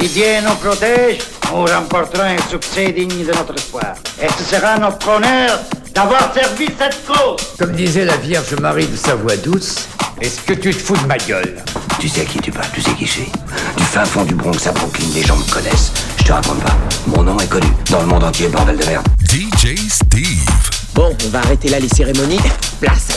Si Dieu nous protège, nous remporterons un succès digne de notre espoir. Et ce sera notre honneur d'avoir servi cette cause. Comme disait la Vierge Marie de sa voix douce, est-ce que tu te fous de ma gueule? Tu sais à qui tu parles, tu sais qui je suis. Du fin fond du Bronx à Brooklyn, les gens me connaissent. Je te raconte pas. Mon nom est connu dans le monde entier, bordel de merde. DJ Steve. Bon, on va arrêter là les cérémonies. Place